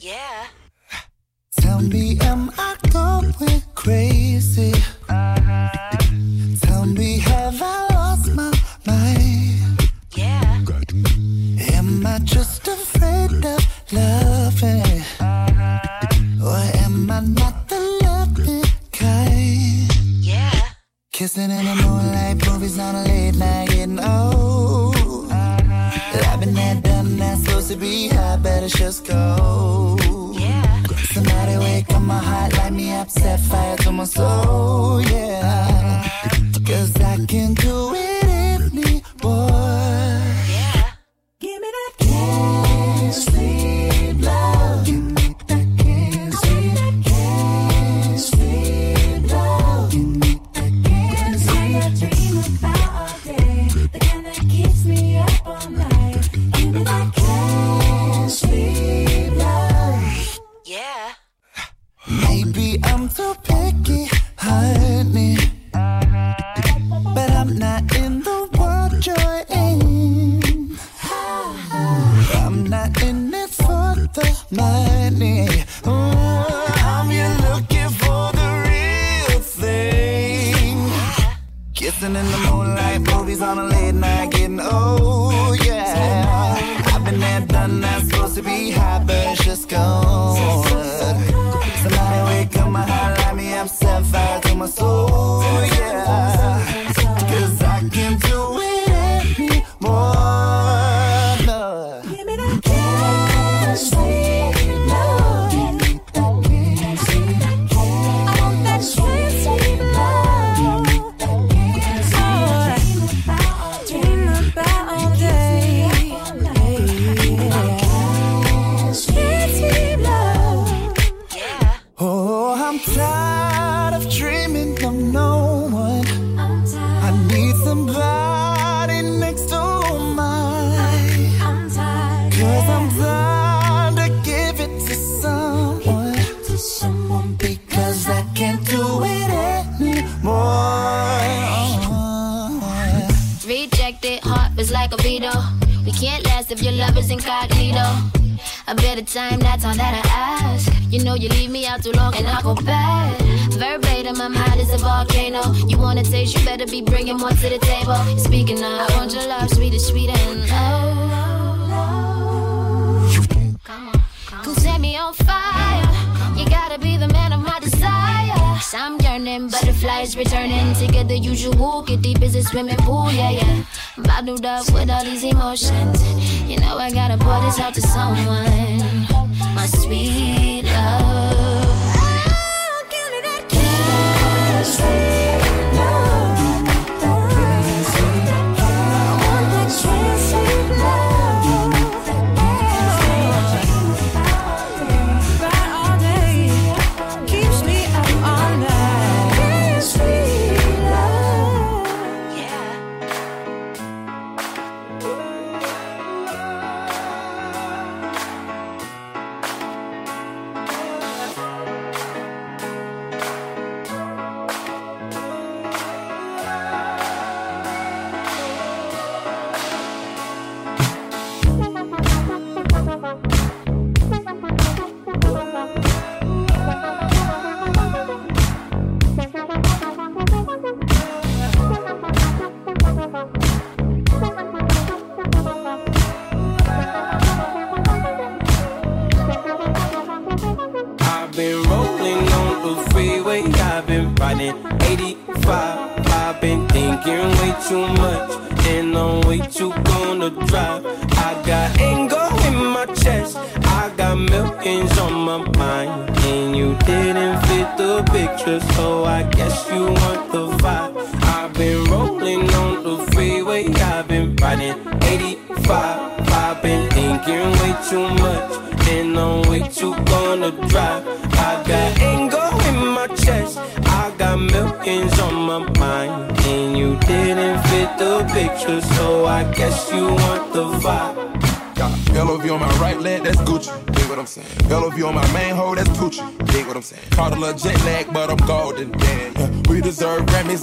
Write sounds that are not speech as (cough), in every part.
Yeah. Tell me, am I going crazy?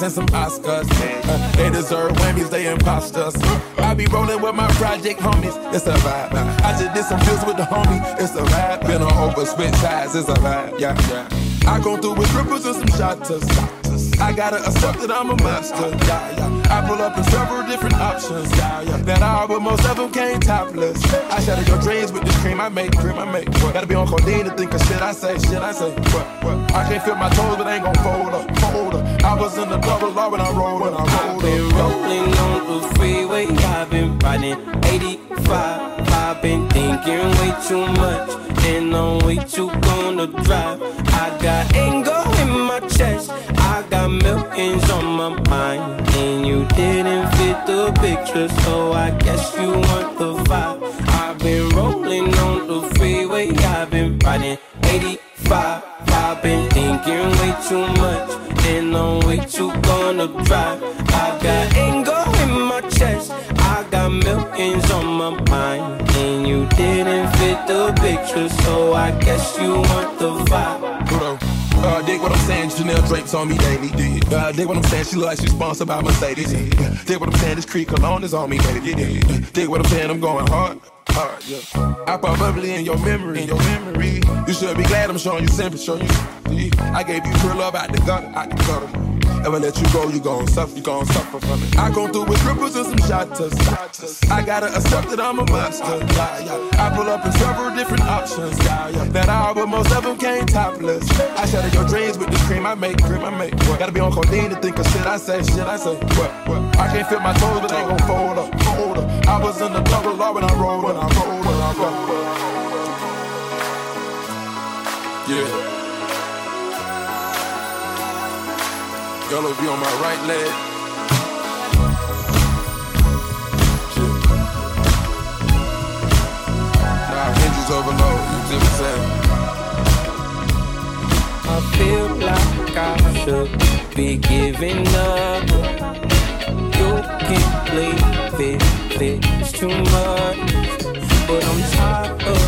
And some Oscars. Uh, they deserve whammies, they imposters. I be rolling with my project homies, it's a vibe. I just did some deals with the homie, it's a vibe. Been on over, switch sides, it's a vibe. Yeah, yeah. I go through with ripples and some shotters. I gotta accept that I'm a monster. Yeah, yeah. I pull up in several different options. Yeah, yeah. That all, but most of them came topless. I shatter your dreams with this cream I make, cream I make. What? Gotta be on codeine to think of shit I say, shit I say. What? What? I can't feel my toes, but I ain't gon' fold up, fold up. I was in the double law when I rolled, when I rolled I've been up. rolling on the freeway, I've been riding 85. I've been thinking way too much, and I'm way too gonna drive. Millions on my mind, and you didn't fit the picture, so I guess you want the vibe. I've been rolling on the freeway, I've been riding 85. I've been thinking way too much, and I'm way too gonna drive. I got anger in my chest, I got millions on my mind, and you didn't fit the picture, so I guess you want the vibe. Dig what I'm saying, Chanel drapes on me daily. Uh, dig what I'm saying, she look like she's sponsored by Mercedes. Dig what I'm saying, this Creed cologne is on me, baby. Dig what I'm saying, I'm going hard. Hard, yeah. I pop bubbly in your memory, in your memory. You should be glad I'm showing you sympathy, showing you. I gave you pure love out the gutter, out the gutter. Ever let you go, you gon' suffer, you gon' suffer from it. I go through with ripples and some shotters. I gotta accept that I'm a monster. I pull up in several different options. That all, but most of them came topless. I shatter your dreams with this cream I make, cream I make. What? Gotta be on codeine to think of shit I say, shit I say. What? What? I can't feel my toes, but they gon' fold up, fold up. I was in the double law when I rolled, when I rolled, when I rolled. Yeah. Yellow be on my right leg. I feel like I should be giving up. You can't believe it, it's too much. But I'm tired of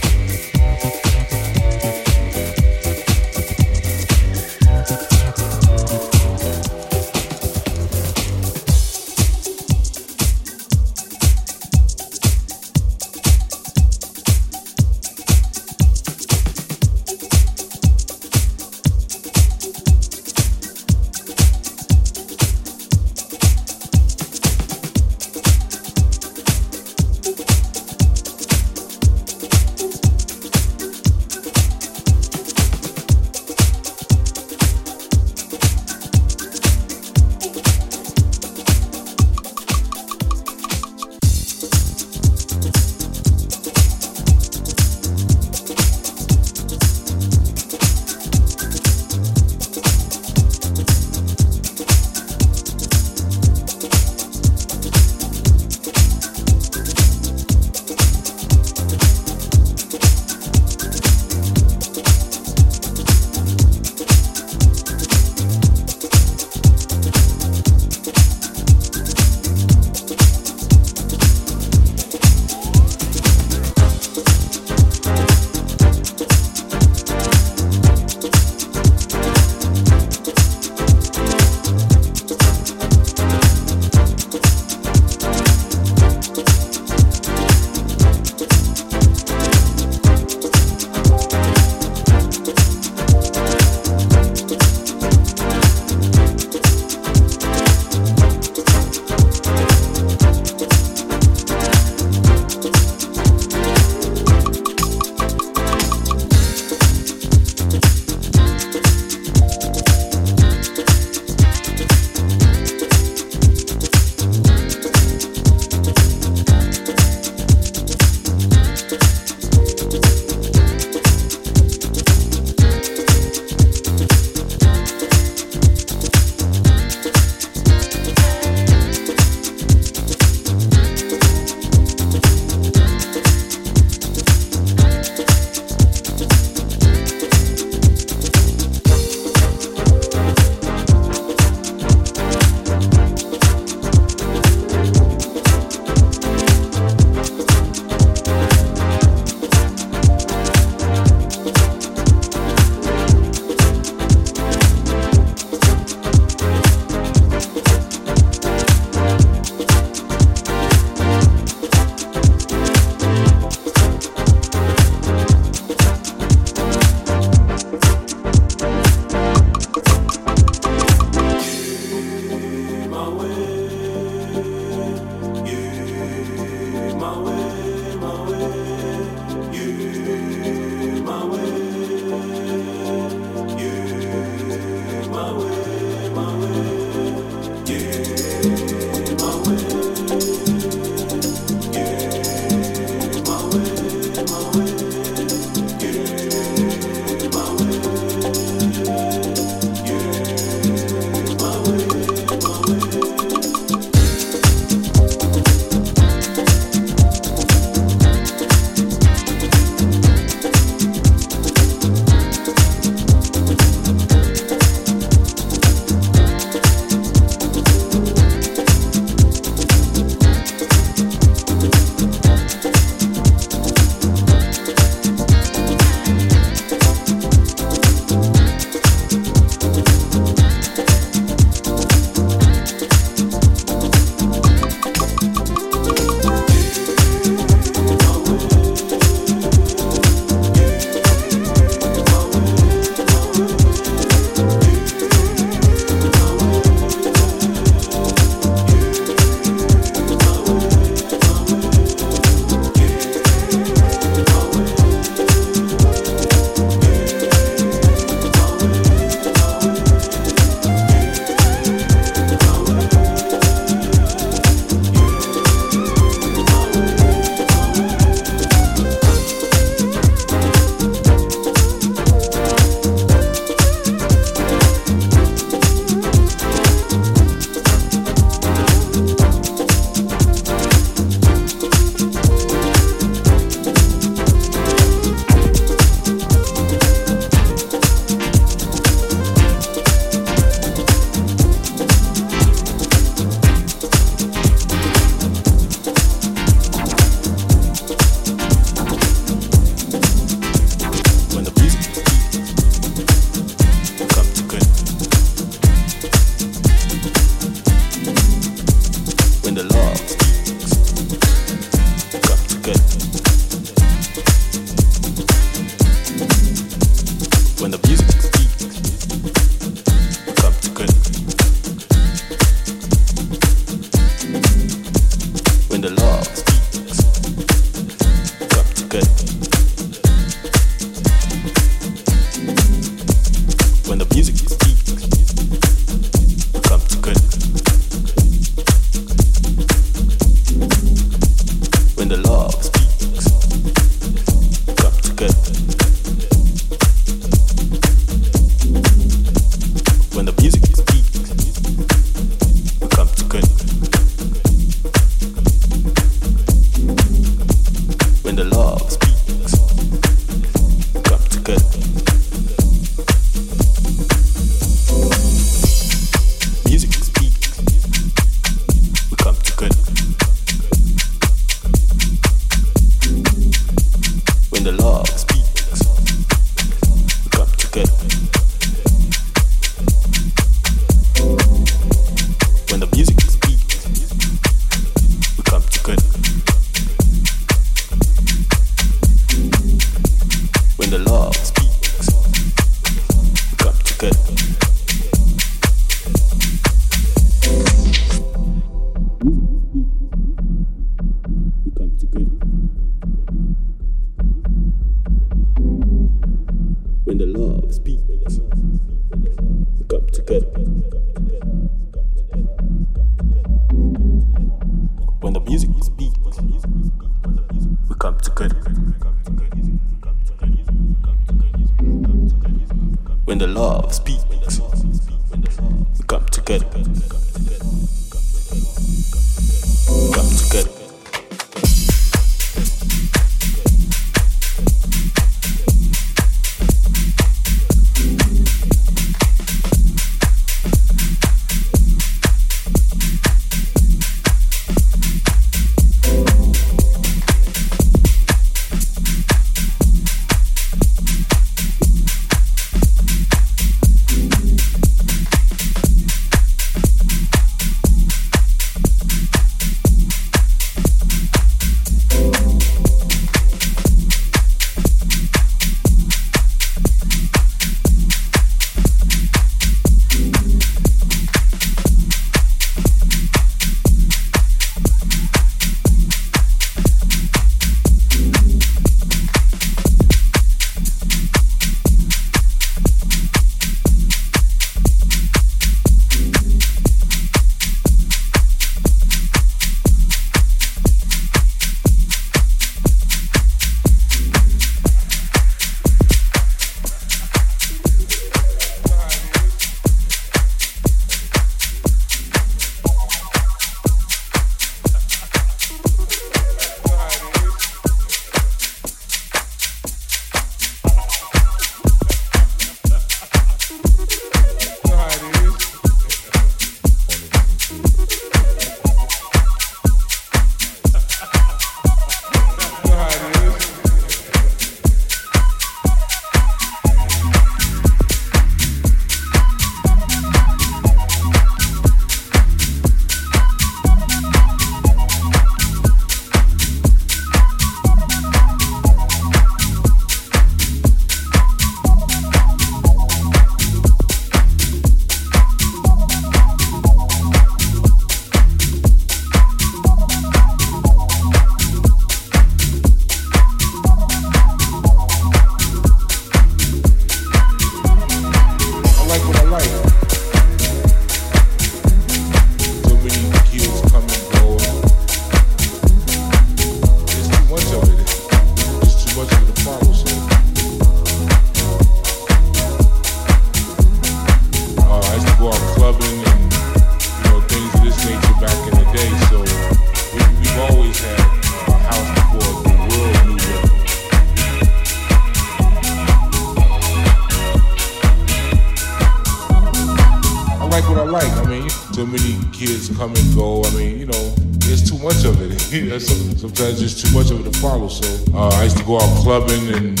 like what I like. I mean, too many kids come and go. I mean, you know, it's too much of it. (laughs) Sometimes it's too much of it to follow. So uh, I used to go out clubbing and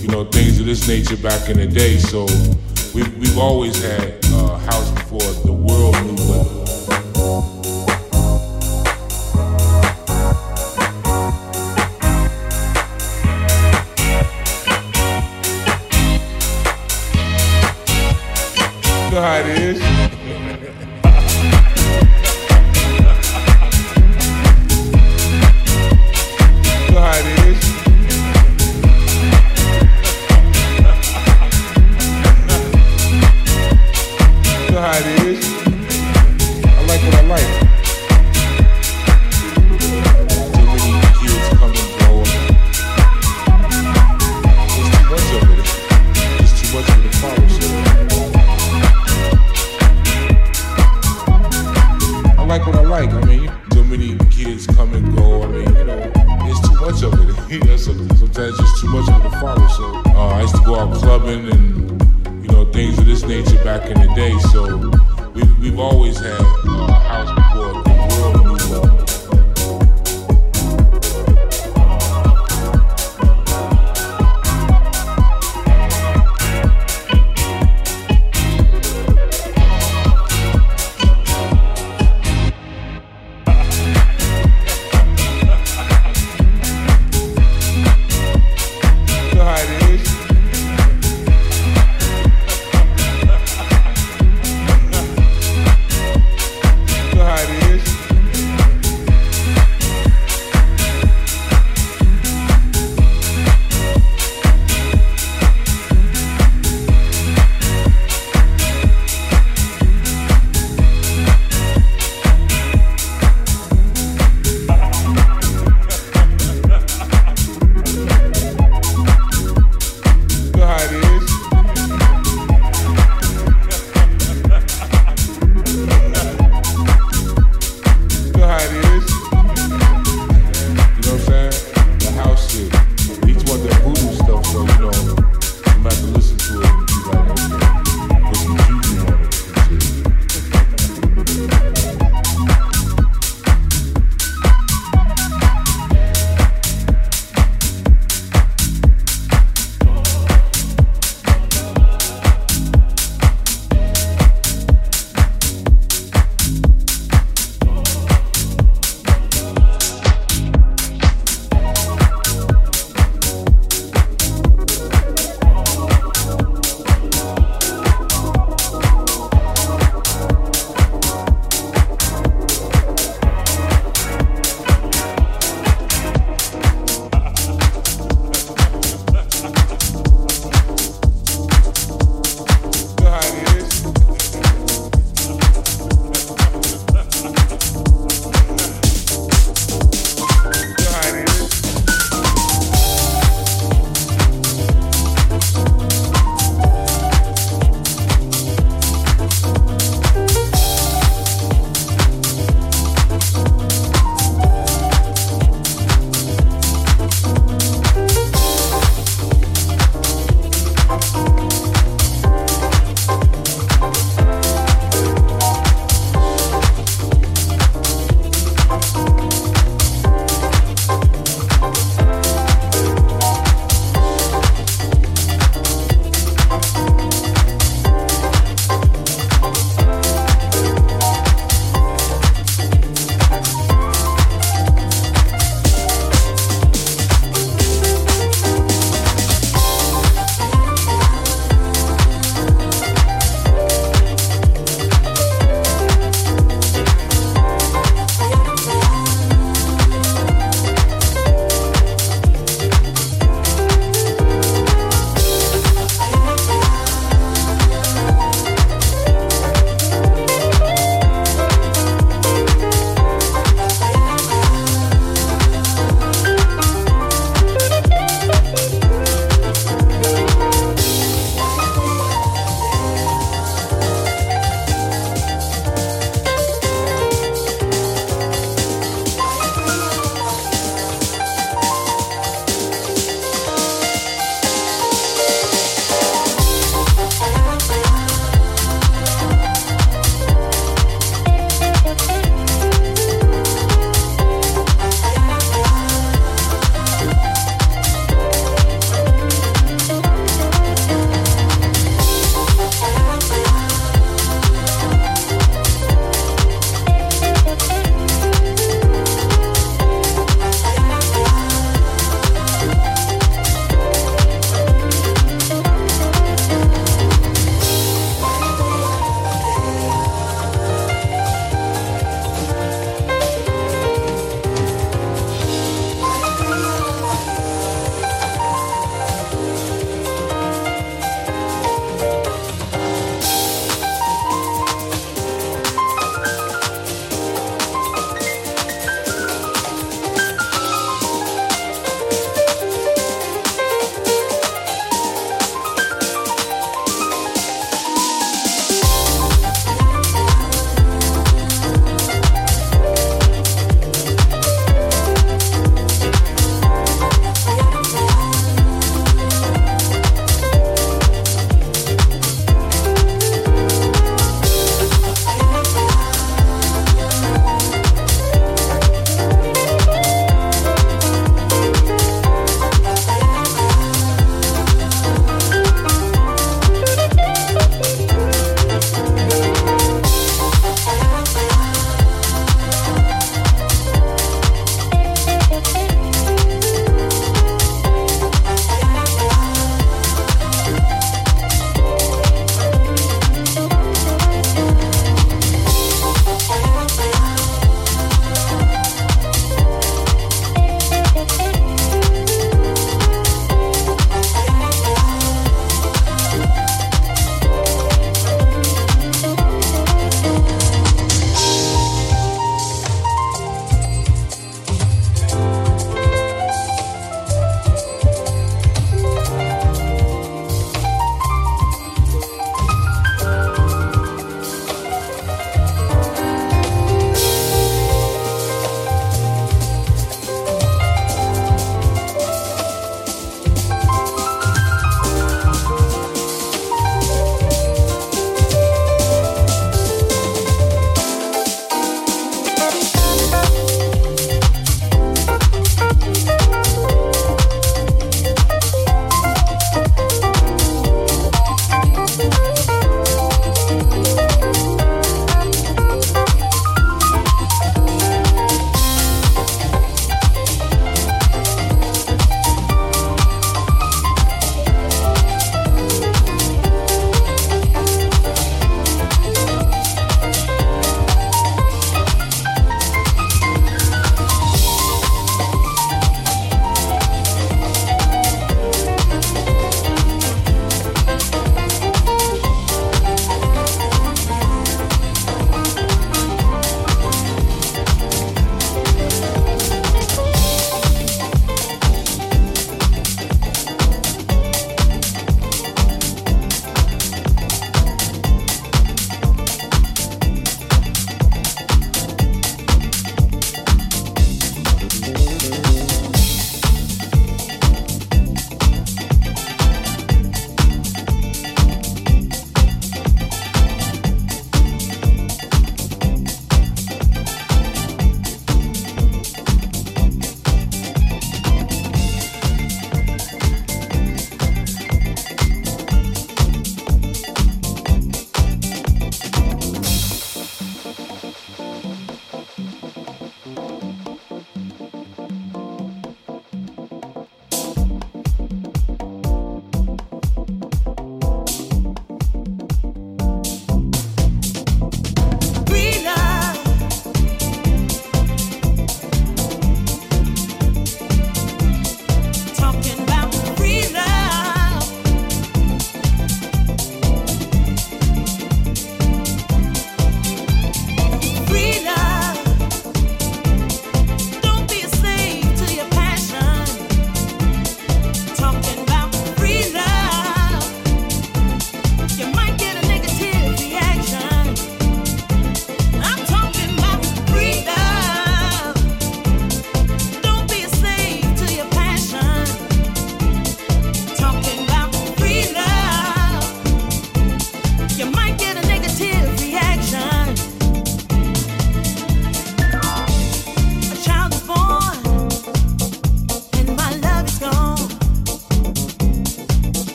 you know things of this nature back in the day. So we've, we've always had uh, house before the world knew what.